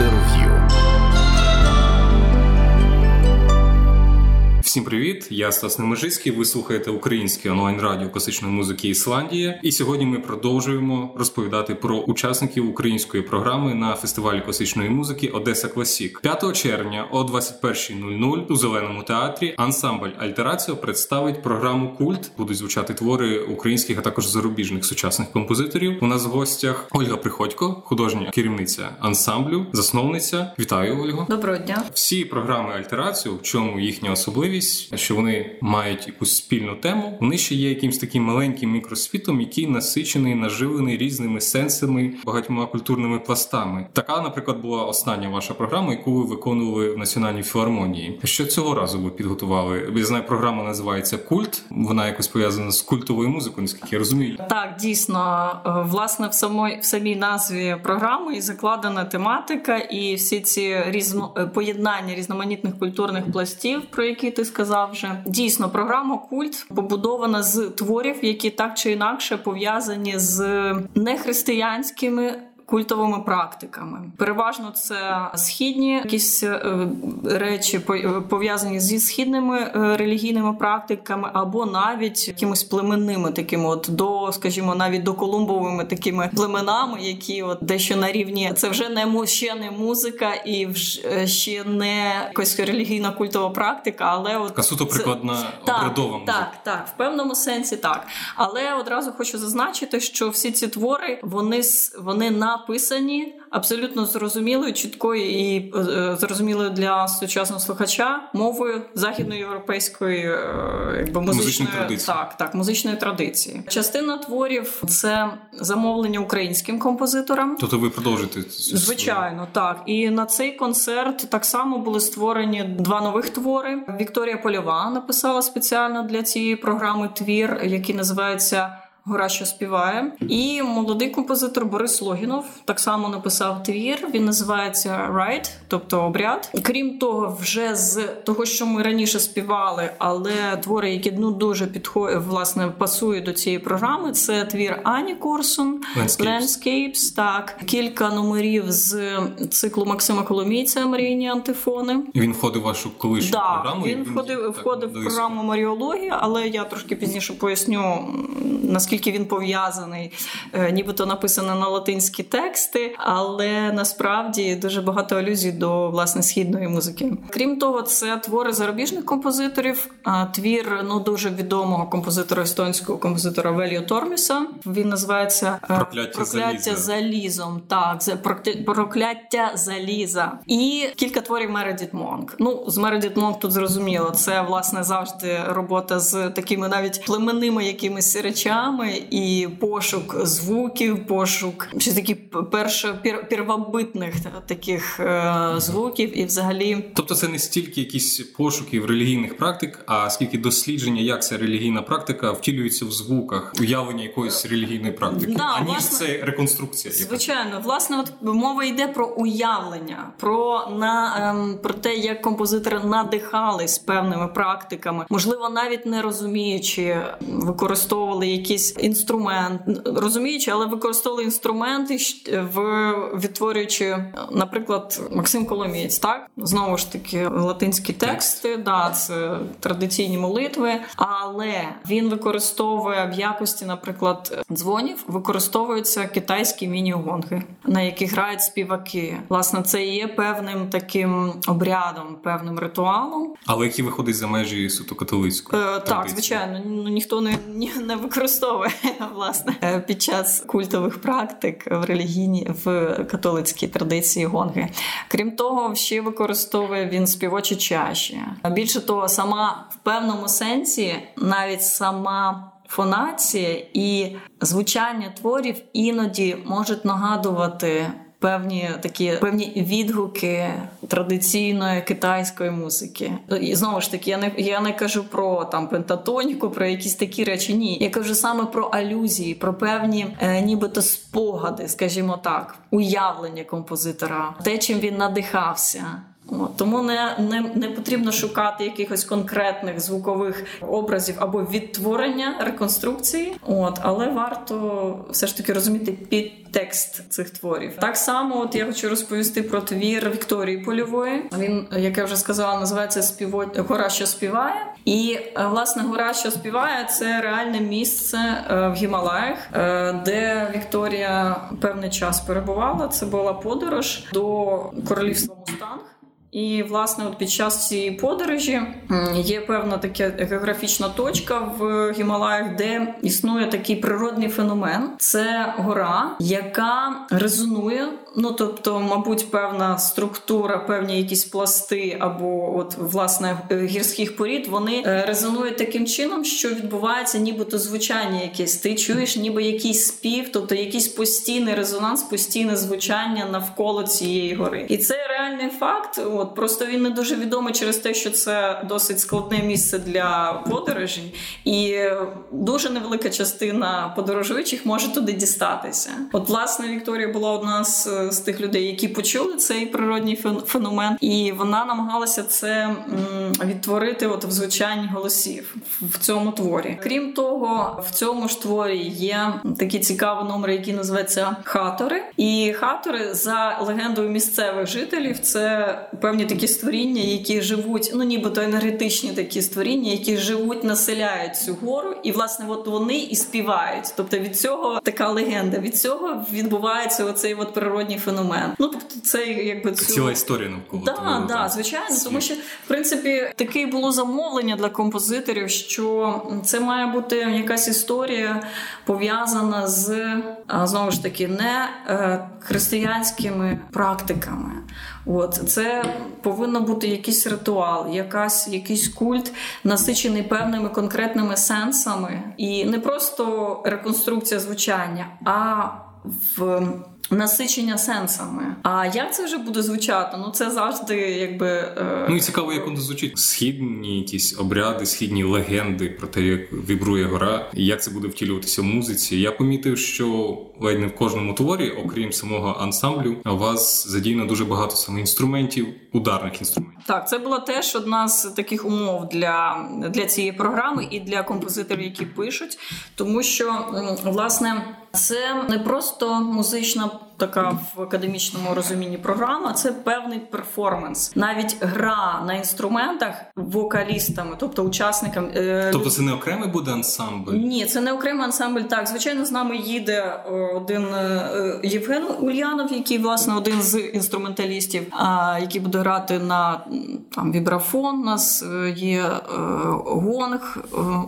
little you. Всім привіт! Я Стас Немежицький. Ви слухаєте українське онлайн-радіо класичної музики Ісландія. І сьогодні ми продовжуємо розповідати про учасників української програми на фестивалі класичної музики Одеса Класік. 5 червня о 21.00 у зеленому театрі ансамбль Альтераціо представить програму Культ. Будуть звучати твори українських, а також зарубіжних сучасних композиторів. У нас в гостях Ольга Приходько, художня керівниця ансамблю, засновниця. Вітаю, Ольго. Доброго дня. Всі програми Альтераціо, в чому їхня особливість можливість, що вони мають якусь спільну тему. Вони ще є якимсь таким маленьким мікросвітом, який насичений, наживлений різними сенсами, багатьма культурними пластами. Така, наприклад, була остання ваша програма, яку ви виконували в національній філармонії. Що цього разу ви підготували? Я знаю, програма називається Культ. Вона якось пов'язана з культовою музикою, наскільки я розумію. Так, дійсно, е, власне, в самої в самій назві програми і закладена тематика, і всі ці різно е, поєднання різноманітних культурних пластів, про які ти сказав вже. Дійсно програма Культ побудована з творів, які так чи інакше пов'язані з нехристиянськими культовими практиками. Переважно це східні якісь е, речі е, пов'язані зі східними е, релігійними практиками, або навіть якимось племенними такими, от до, скажімо, навіть до колумбовими такими племенами, які от дещо на рівні це вже не ще не музика і вже ще не якась релігійна культова практика, але от а суто прикладна обрядова музика. Так, так, в певному сенсі так. Але одразу хочу зазначити, що всі ці твори вони вони на написані абсолютно зрозумілою, чіткою і е, зрозумілою для сучасного слухача мовою західноєвропейської е, якби музичної традиції. так, так, музичної традиції. Частина творів це замовлення українським композиторам. Тобто ви продовжите звичайно, так і на цей концерт так само були створені два нових твори. Вікторія Польова написала спеціально для цієї програми твір, який називається. Гора, що співає, і молодий композитор Борис Логінов так само написав твір. Він називається «Right», тобто обряд. Крім того, вже з того, що ми раніше співали, але твори, які ну дуже підходять, власне пасують до цієї програми. Це твір Ані Корсун Landscapes. Так, кілька номерів з циклу Максима Коломійця Марійні антифони. Він входив в вашу колишню да, програму. Він входив входив в програму Маріологія, але я трошки пізніше поясню наскільки наскільки він пов'язаний, е, нібито написано на латинські тексти, але насправді дуже багато алюзій до власне східної музики. Крім того, це твори зарубіжних композиторів. Твір ну дуже відомого композитора естонського композитора Веліо Торміса. Він називається е, Прокляття, Прокляття залізом. Так, це прокляття заліза. І кілька творів Мередіт Монк. Ну, з Мередіт Монк тут зрозуміло. Це власне завжди робота з такими навіть племенними якимись речами ритмами і пошук звуків, пошук чи такі першо первобитних таких е, звуків, і взагалі, тобто, це не стільки якісь пошуків релігійних практик, а скільки дослідження, як ця релігійна практика втілюється в звуках, уявлення якоїсь релігійної практики, да, аніж власне, це реконструкція. Звичайно, власне, от мова йде про уявлення, про на ем, про те, як композитори надихались певними практиками, можливо, навіть не розуміючи, використовували якісь якийсь інструмент, розуміючи, але використовували інструменти в відтворюючи, наприклад, Максим Коломієць, так? Знову ж таки латинські тексти, да, це традиційні молитви, але він використовує в якості, наприклад, дзвонів, використовуються китайські міні-гонги, на яких грають співаки. Власне, це є певним таким обрядом, певним ритуалом, але який виходить за межі суто католицької. Е, так, звичайно, ну ніхто не не використовує використовує власне е, під час культових практик в релігійній в католицькій традиції гонги. Крім того, ще використовує він співочі чаші. Більше того, сама в певному сенсі, навіть сама. Фонація і звучання творів іноді можуть нагадувати певні такі певні відгуки традиційної китайської музики. І знову ж таки, я не я не кажу про там пентатоніку, про якісь такі речі. Ні, я кажу саме про алюзії, про певні, е, нібито спогади, скажімо так, уявлення композитора, те, чим він надихався. Тому не, не не, потрібно шукати якихось конкретних звукових образів або відтворення реконструкції. От, але варто все ж таки розуміти підтекст цих творів. Так само, от я хочу розповісти про твір Вікторії Польової. Він, як я вже сказала, називається Співо... Гора, що співає. І е, власне гора, що співає, це реальне місце е, в Гімалаях, е, де Вікторія певний час перебувала. Це була подорож до королівства Мустанг. І, власне, от під час цієї подорожі є певна така географічна точка в Гімалаях, де існує такий природний феномен. Це гора, яка резонує. Ну тобто, мабуть, певна структура, певні якісь пласти або от власне гірських порід, вони е, резонують таким чином, що відбувається, нібито звучання якесь. Ти чуєш, ніби якийсь спів, тобто якийсь постійний резонанс, постійне звучання навколо цієї гори. І це реальний факт. От просто він не дуже відомий через те, що це досить складне місце для подорожей, і дуже невелика частина подорожуючих може туди дістатися. От, власне, Вікторія була одна з, з тих людей, які почули цей природній феномен, і вона намагалася це відтворити от в звучанні голосів в цьому творі. Крім того, в цьому ж творі є такі цікаві номери, які називаються хатори. І хатори за легендою місцевих жителів це певні такі створіння, які живуть, ну нібито енергетичні такі створіння, які живуть, населяють цю гору, і власне от вони і співають. Тобто від цього така легенда. Від цього відбувається оцей от природній феномен. Ну тобто, це якби цю... ціла історія навколо да, того, да, звичайно, тому що в принципі таке було замовлення для композиторів, що це має бути якась історія пов'язана з знову ж таки не е, християнськими практиками. От це повинно бути якийсь ритуал, якась якийсь культ, насичений певними конкретними сенсами, і не просто реконструкція звучання, а в насичення сенсами. А як це вже буде звучати? Ну це завжди якби е... ну і цікаво, як воно звучить східні якісь обряди, східні легенди про те, як вібрує гора, і як це буде втілюватися в музиці. Я помітив, що ледь не в кожному творі, окрім самого ансамблю, у вас задіяно дуже багато саме інструментів, ударних інструментів. Так, це була теж одна з таких умов для, для цієї програми і для композиторів, які пишуть, тому що власне. Це не просто музична така в академічному розумінні програма, це певний перформанс, навіть гра на інструментах вокалістами, тобто учасниками. Е, тобто це не окремий буде ансамбль? Ні, це не окремий ансамбль. Так, звичайно, з нами їде е, один е, Євген Ульянов, який власне один з інструменталістів, який буде грати на там вібрафон. У нас є гонг,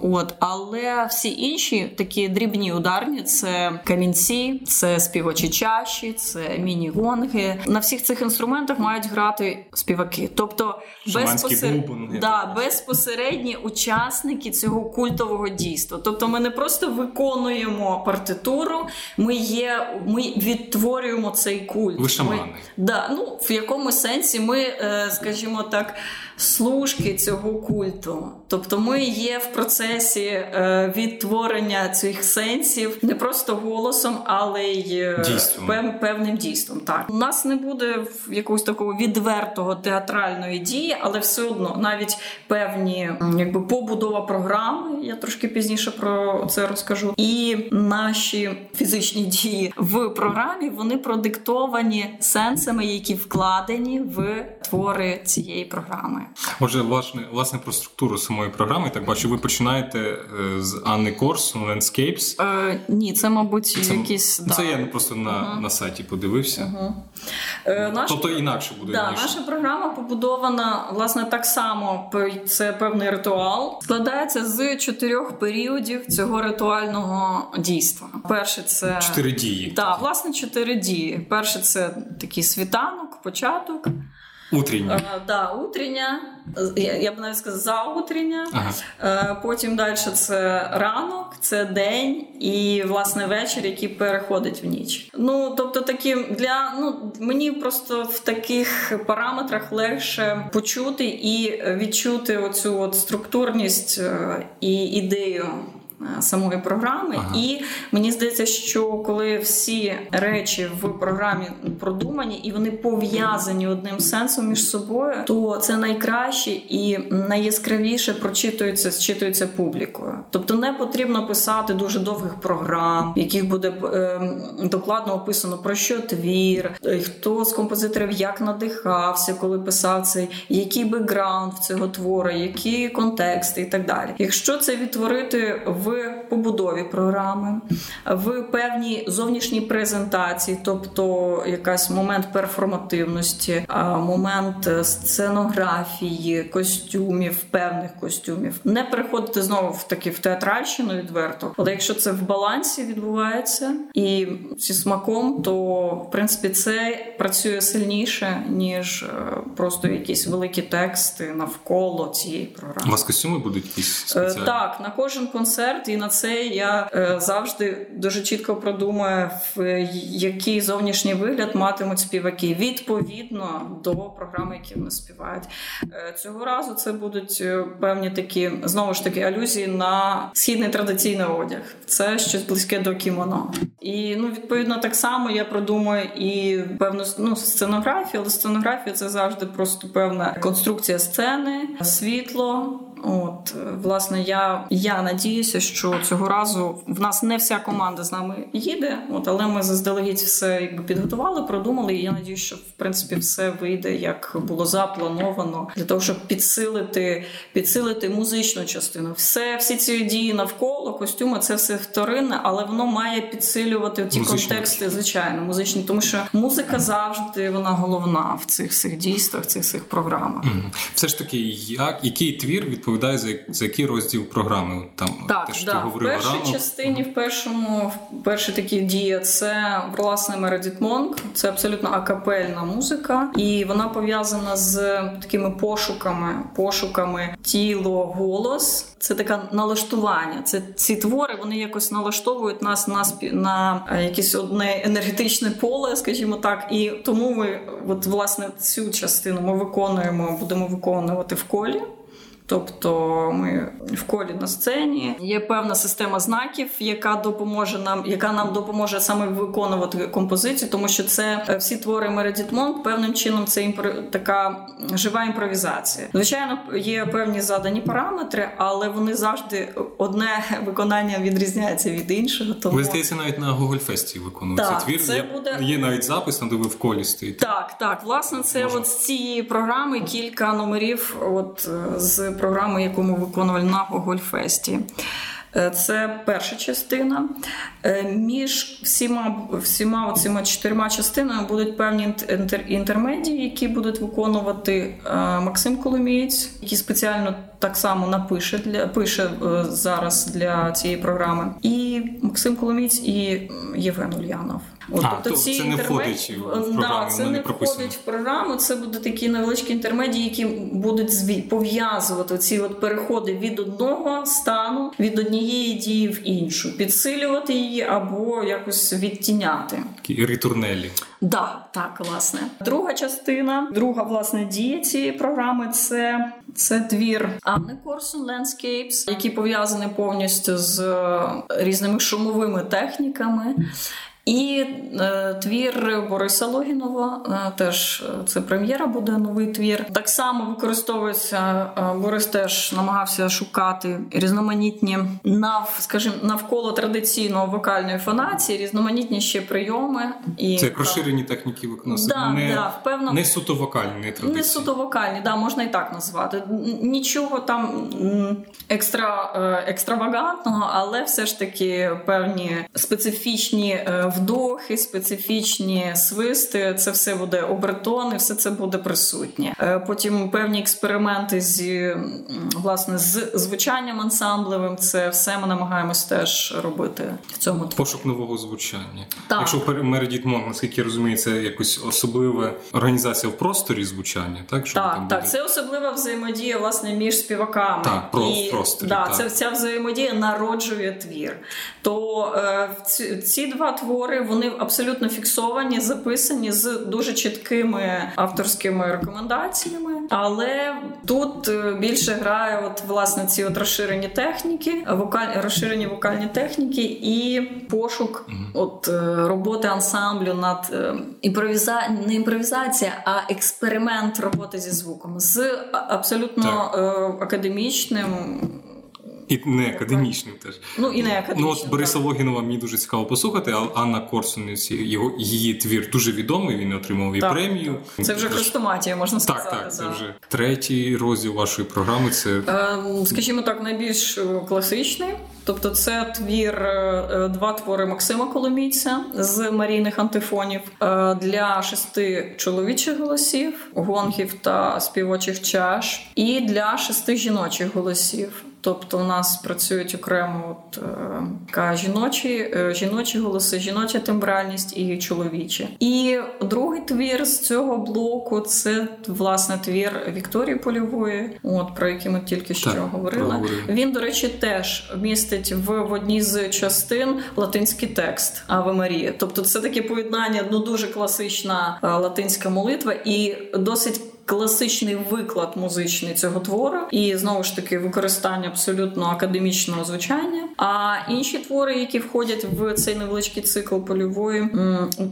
от але всі інші такі дрібні ударні це камінці, це співочі чаші чаші, це міні-гонги. На всіх цих інструментах мають грати співаки. Тобто безпосер... да, безпосередні учасники цього культового дійства. Тобто, ми не просто виконуємо партитуру, ми є, ми відтворюємо цей культ. Ви шамани. Ми... Да, ну, В якомусь сенсі ми, е, скажімо так служки цього культу. Тобто ми є в процесі е, відтворення цих сенсів не просто голосом, але й е, пев, певним дійством. Так у нас не буде якогось такого відвертого театральної дії, але все одно навіть певні якби побудова програми. Я трошки пізніше про це розкажу. І наші фізичні дії в програмі вони продиктовані сенсами, які вкладені в твори цієї програми. Отже, власне, власне про структуру самої програми. Так бачу, ви починаєте е, з Анни Корс Landscapes. Е, Ні, це мабуть це, якісь це да. я просто на uh на сайті подивився. Угу. Е, наша, тобто інакше буде да, наша програма побудована власне так само. Це певний ритуал. Складається з чотирьох періодів цього ритуального дійства. Перше це чотири дії. Так, власне, чотири дії. Перше це такий світанок, початок. Утрення. Е, да, утрення. Я, я б навіть сказала заутрення. Ага. Е, потім далі це ранок, це день і власне вечір, який переходить в ніч. Ну тобто, такі для ну мені просто в таких параметрах легше почути і відчути оцю от структурність е, і ідею самої програми. Ага. І мені здається, що коли всі речі в програмі продумані і вони пов'язані одним сенсом між собою, то це найкраще і найяскравіше прочитується, зчитується публікою. Тобто не потрібно писати дуже довгих програм, в яких буде е, докладно описано про що твір, е, хто з композиторів як надихався, коли писав цей, який бекграунд в цього твору, які контексти і так далі. Якщо це відтворити в побудові програми, в певній зовнішній презентації, тобто якась момент перформативності, момент сценографії, костюмів, певних костюмів, не переходити знову в таки в театральщину відверто. Але якщо це в балансі відбувається і зі смаком, то в принципі це працює сильніше ніж е, просто якісь великі тексти навколо цієї програми. У вас костюми будуть якісь е, спеціальні? так на кожен концерт, і на це я е, завжди дуже чітко продумаю, який зовнішній вигляд матимуть співаки відповідно до програми, які вони співають. Цього разу це будуть певні такі знову ж таки алюзії на східний традиційний одяг. Це щось близьке до кімоно. І ну відповідно так само я продумаю і певну ну, сценографію, але сценографія це завжди просто певна конструкція сцени, світло. От, власне, я я надіюся, що цього разу в нас не вся команда з нами їде, от, але ми заздалегідь все якби підготували, продумали. І я надіюся, що в принципі все вийде як було заплановано для того, щоб підсилити підсилити музичну частину. Все, всі ці дії навколо костюми, це все вторинне, але воно має підсилювати ті Музичні. контексти, звичайно, музичні, тому що музика завжди вона головна в цих всіх дійствах, в цих всіх програмах. Все ж таки, як який твір відповідає відповідає за за який розділ програми. Там так, те, що да. ти говорив в першій рано. частині, в першому в перші такі дії це власне Мередіт Монк. Це абсолютно акапельна музика, і вона пов'язана з такими пошуками, пошуками тіло, голос. Це таке налаштування. Це ці твори вони якось налаштовують нас на на е, якесь одне енергетичне поле, скажімо так. І тому ми, от власне, цю частину ми виконуємо, будемо виконувати в колі. Тобто ми в колі на сцені є певна система знаків, яка допоможе нам, яка нам допоможе саме виконувати композицію, тому що це е, всі твори Мередіт Монк певним чином це імпро... така жива імпровізація. Звичайно, є певні задані параметри, але вони завжди одне виконання відрізняється від іншого. Тому ви здається, навіть на Гогольфесті виконується твір. Це є, буде... є навіть запис, на де ви в колі стоїте. Так, так, власне, це Може. от з цієї програми кілька номерів, от е, з програми, яку ми виконували на Гогольфесті. Е, це перша частина. Е, між всіма всіма цими чотирма частинами будуть певні інтермедії, які будуть виконувати е, Максим Коломієць, який спеціально так само напише для пише зараз для цієї програми. І Максим Коломієць і Євген Ульянов. От, а, тобто ці це не входить в програму, да, це не входить в програму. Це будуть такі невеличкі інтермедії, які будуть пов'язувати ці от переходи від одного стану, від однієї дії в іншу, підсилювати її або якось відтіняти. Такі ритурнелі. Да, так, власне. Друга частина, друга власне дія цієї програми це це твір Анни Корсун Landscapes, який пов'язаний повністю з е, різними шумовими техніками. І е, твір Бориса Логінова е, теж е, це прем'єра буде новий твір. Так само використовується е, Борис теж намагався шукати різноманітні нав, скажімо, навколо традиційного вокальної фонації, різноманітні ще прийоми. І це як розширені техніки виконання. Да, не, да, впевно, не суто вокальні, не традиційні. Не суто вокальні, да, можна і так назвати. Нічого там екстра е, екстравагантного, але все ж таки певні специфічні вдохи, специфічні свисти. Це все буде обертони, все це буде присутнє. Е, потім певні експерименти зі власне з звучанням ансамблевим. Це все ми намагаємось теж робити в цьому пошук нового звучання. Так. Якщо Мередіт Монг, наскільки я розумію, це якось особлива організація в просторі звучання. Так, Що так, так. це особлива взаємодія власне між співаками. Так, про І, просторі. Да, так. Це ця взаємодія народжує твір. То е, ці, ці два твори твори вони абсолютно фіксовані, записані з дуже чіткими авторськими рекомендаціями. Але тут е, більше грає от власне ці от розширені техніки, вокаль розширені вокальні техніки і пошук от е, роботи ансамблю над е, імпровіза... не імпровізація, а експеримент роботи зі звуком з абсолютно так. академічним. І не академічним теж. Ну і не академічним. Ну от Бориса Логінова мені дуже цікаво послухати, а Анна Корсунець, його її твір дуже відомий. Він отримав і так, премію. Так. Це вже хрестоматія, можна сказати. Так, так, це вже третій розділ вашої програми. Це ем, скажімо так, найбільш е, класичний. Тобто, це твір, е, е, два твори Максима Коломійця з марійних антифонів для шести чоловічих голосів, гонгів та співочих чаш, і для шести жіночих голосів. Тобто у нас працюють окремо от, е, жіночі е, жіночі голоси, жіноча тембральність і чоловічі. І другий твір з цього блоку це власне твір Вікторії Польової, от про який ми тільки що так, говорили. Проговорили. Він, до речі, теж містить в, в одній з частин латинський текст Аве Марія. Тобто, це таке поєднання, ну дуже класична е, латинська молитва і досить класичний виклад музичний цього твору, і знову ж таки використання абсолютно академічного звучання. А інші твори, які входять в цей невеличкий цикл польової,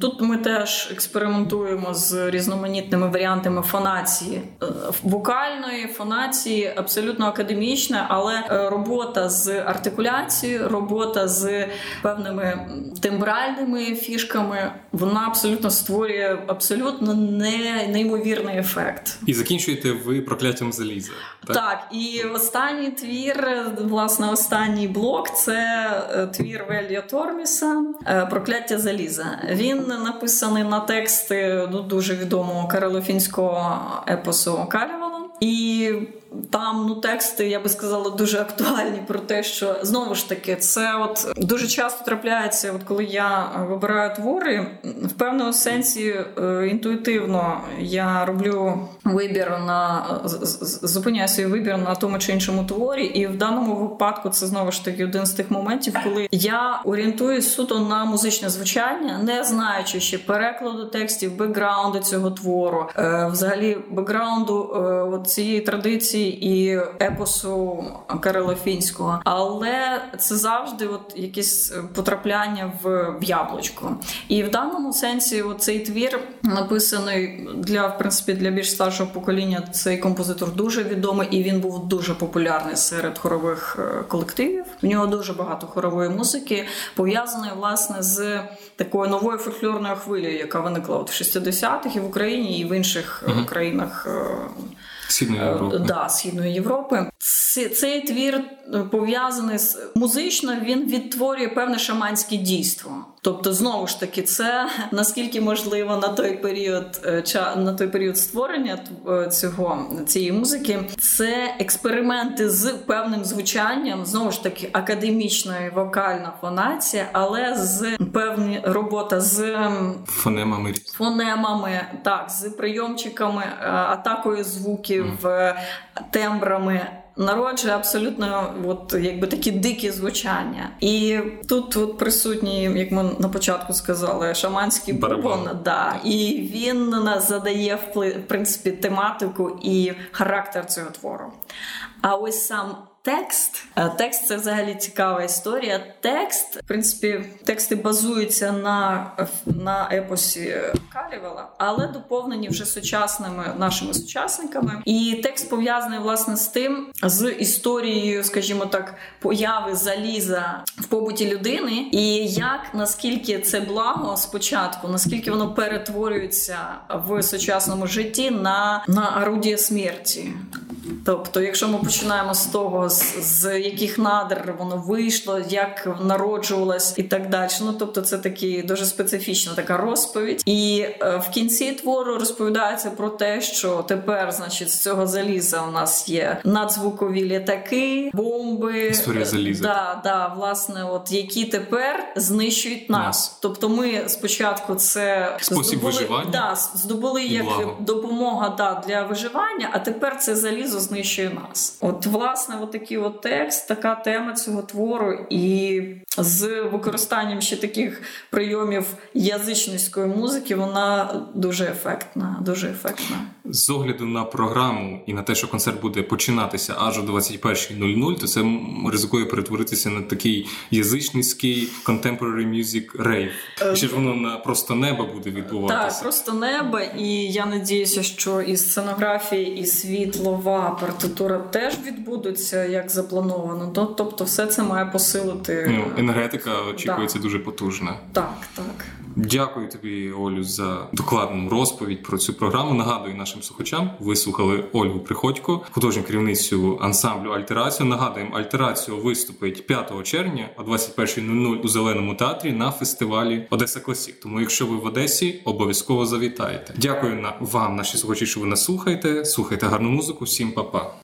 тут ми теж експериментуємо з різноманітними варіантами фонації е, вокальної фонації, абсолютно академічна, але е, робота з артикуляцією, робота з певними тембральними фішками, вона абсолютно створює абсолютно не неймовірний ефект. І закінчуєте ви прокляттям заліза. Так, Так, і останній твір, власне, останній блок це е, твір Велія Торміса е, Прокляття заліза. Він написаний на тексти ну, дуже відомого карелофінського епосу Калівала. І там ну тексти, я би сказала, дуже актуальні про те, що знову ж таки це от дуже часто трапляється, от коли я вибираю твори, в певному сенсі е, інтуїтивно я роблю вибір на зупиняю свій вибір на тому чи іншому творі, і в даному випадку це знову ж таки один з тих моментів, коли я орієнтуюсь суто на музичне звучання, не знаючи ще перекладу текстів, бекграунду цього твору, е, взагалі бекграунду е, цієї традиції і епосу Карелофінського, але це завжди от якісь потрапляння в, в яблучко. І в даному сенсі цей твір написаний для в принципі для більш старшого покоління. Цей композитор дуже відомий і він був дуже популярний серед хорових е, колективів. В нього дуже багато хорової музики, пов'язаної власне з такою новою фольклорною хвилею, яка виникла от в 60-х і в Україні, і в інших uh країнах. Е, Східної Європи. Да, Східної Європи. Цей твір пов'язаний з музично, він відтворює певне шаманське дійство. Тобто, знову ж таки, це наскільки можливо на той період е, на той період створення е, цього цієї музики, це експерименти з певним звучанням, знову ж таки, академічна вокальна фонація, але з певні робота з фонемами фонемами, так з прийомчиками, е, атакою звуків, mm. тембрами народжує абсолютно от, якби такі дикі звучання. І тут от присутні, як ми на початку сказали, шаманський бубон, да, і він нас задає в принципі тематику і характер цього твору. А ось сам текст. Е, текст це взагалі цікава історія. Текст, в принципі, тексти базуються на на епосі Калівела, але доповнені вже сучасними нашими сучасниками. І текст пов'язаний власне з тим, з історією, скажімо так, появи заліза в побуті людини, і як наскільки це благо спочатку, наскільки воно перетворюється в сучасному житті на, на орудія смерті. Тобто, якщо ми починаємо з того, з, з яких надр воно вийшло, як народжувалось і так далі. Ну тобто, це такі дуже специфічна така розповідь. І е, в кінці твору розповідається про те, що тепер, значить, з цього заліза у нас є надзвукові літаки, бомби Історія заліза. Да, да, власне, от які тепер знищують нас. нас. Тобто, ми спочатку це спосіб здобули, виживання да, здобули як допомога да, для виживання, а тепер це залізо знищує нас. От, власне, от такий от текст, така тема цього твору, і з використанням ще таких прийомів язичницької музики, вона дуже ефектна. Дуже ефектна. З огляду на програму і на те, що концерт буде починатися аж о 21.00, то це ризикує перетворитися на такий язичницький contemporary music rave. Е, Чи ж воно на просто неба буде відбуватися? Так, просто неба, і я надіюся, що і сценографія, і світлова партитура теж відбудуться як заплановано. Тобто, все це має посилити. Ну, енергетика очікується так. дуже потужна. Так, так. Дякую тобі, Олю, за докладну розповідь про цю програму. Нагадую нашим слухачам. Ви слухали Ольгу Приходько, художню керівницю ансамблю Альтерацію. Нагадуємо, альтерацію виступить 5 червня о 21.00 у зеленому театрі на фестивалі Одеса Класік. Тому, якщо ви в Одесі, обов'язково завітаєте. Дякую вам, наші слухачі, що ви нас слухаєте. Слухайте гарну музику. Всім па-па.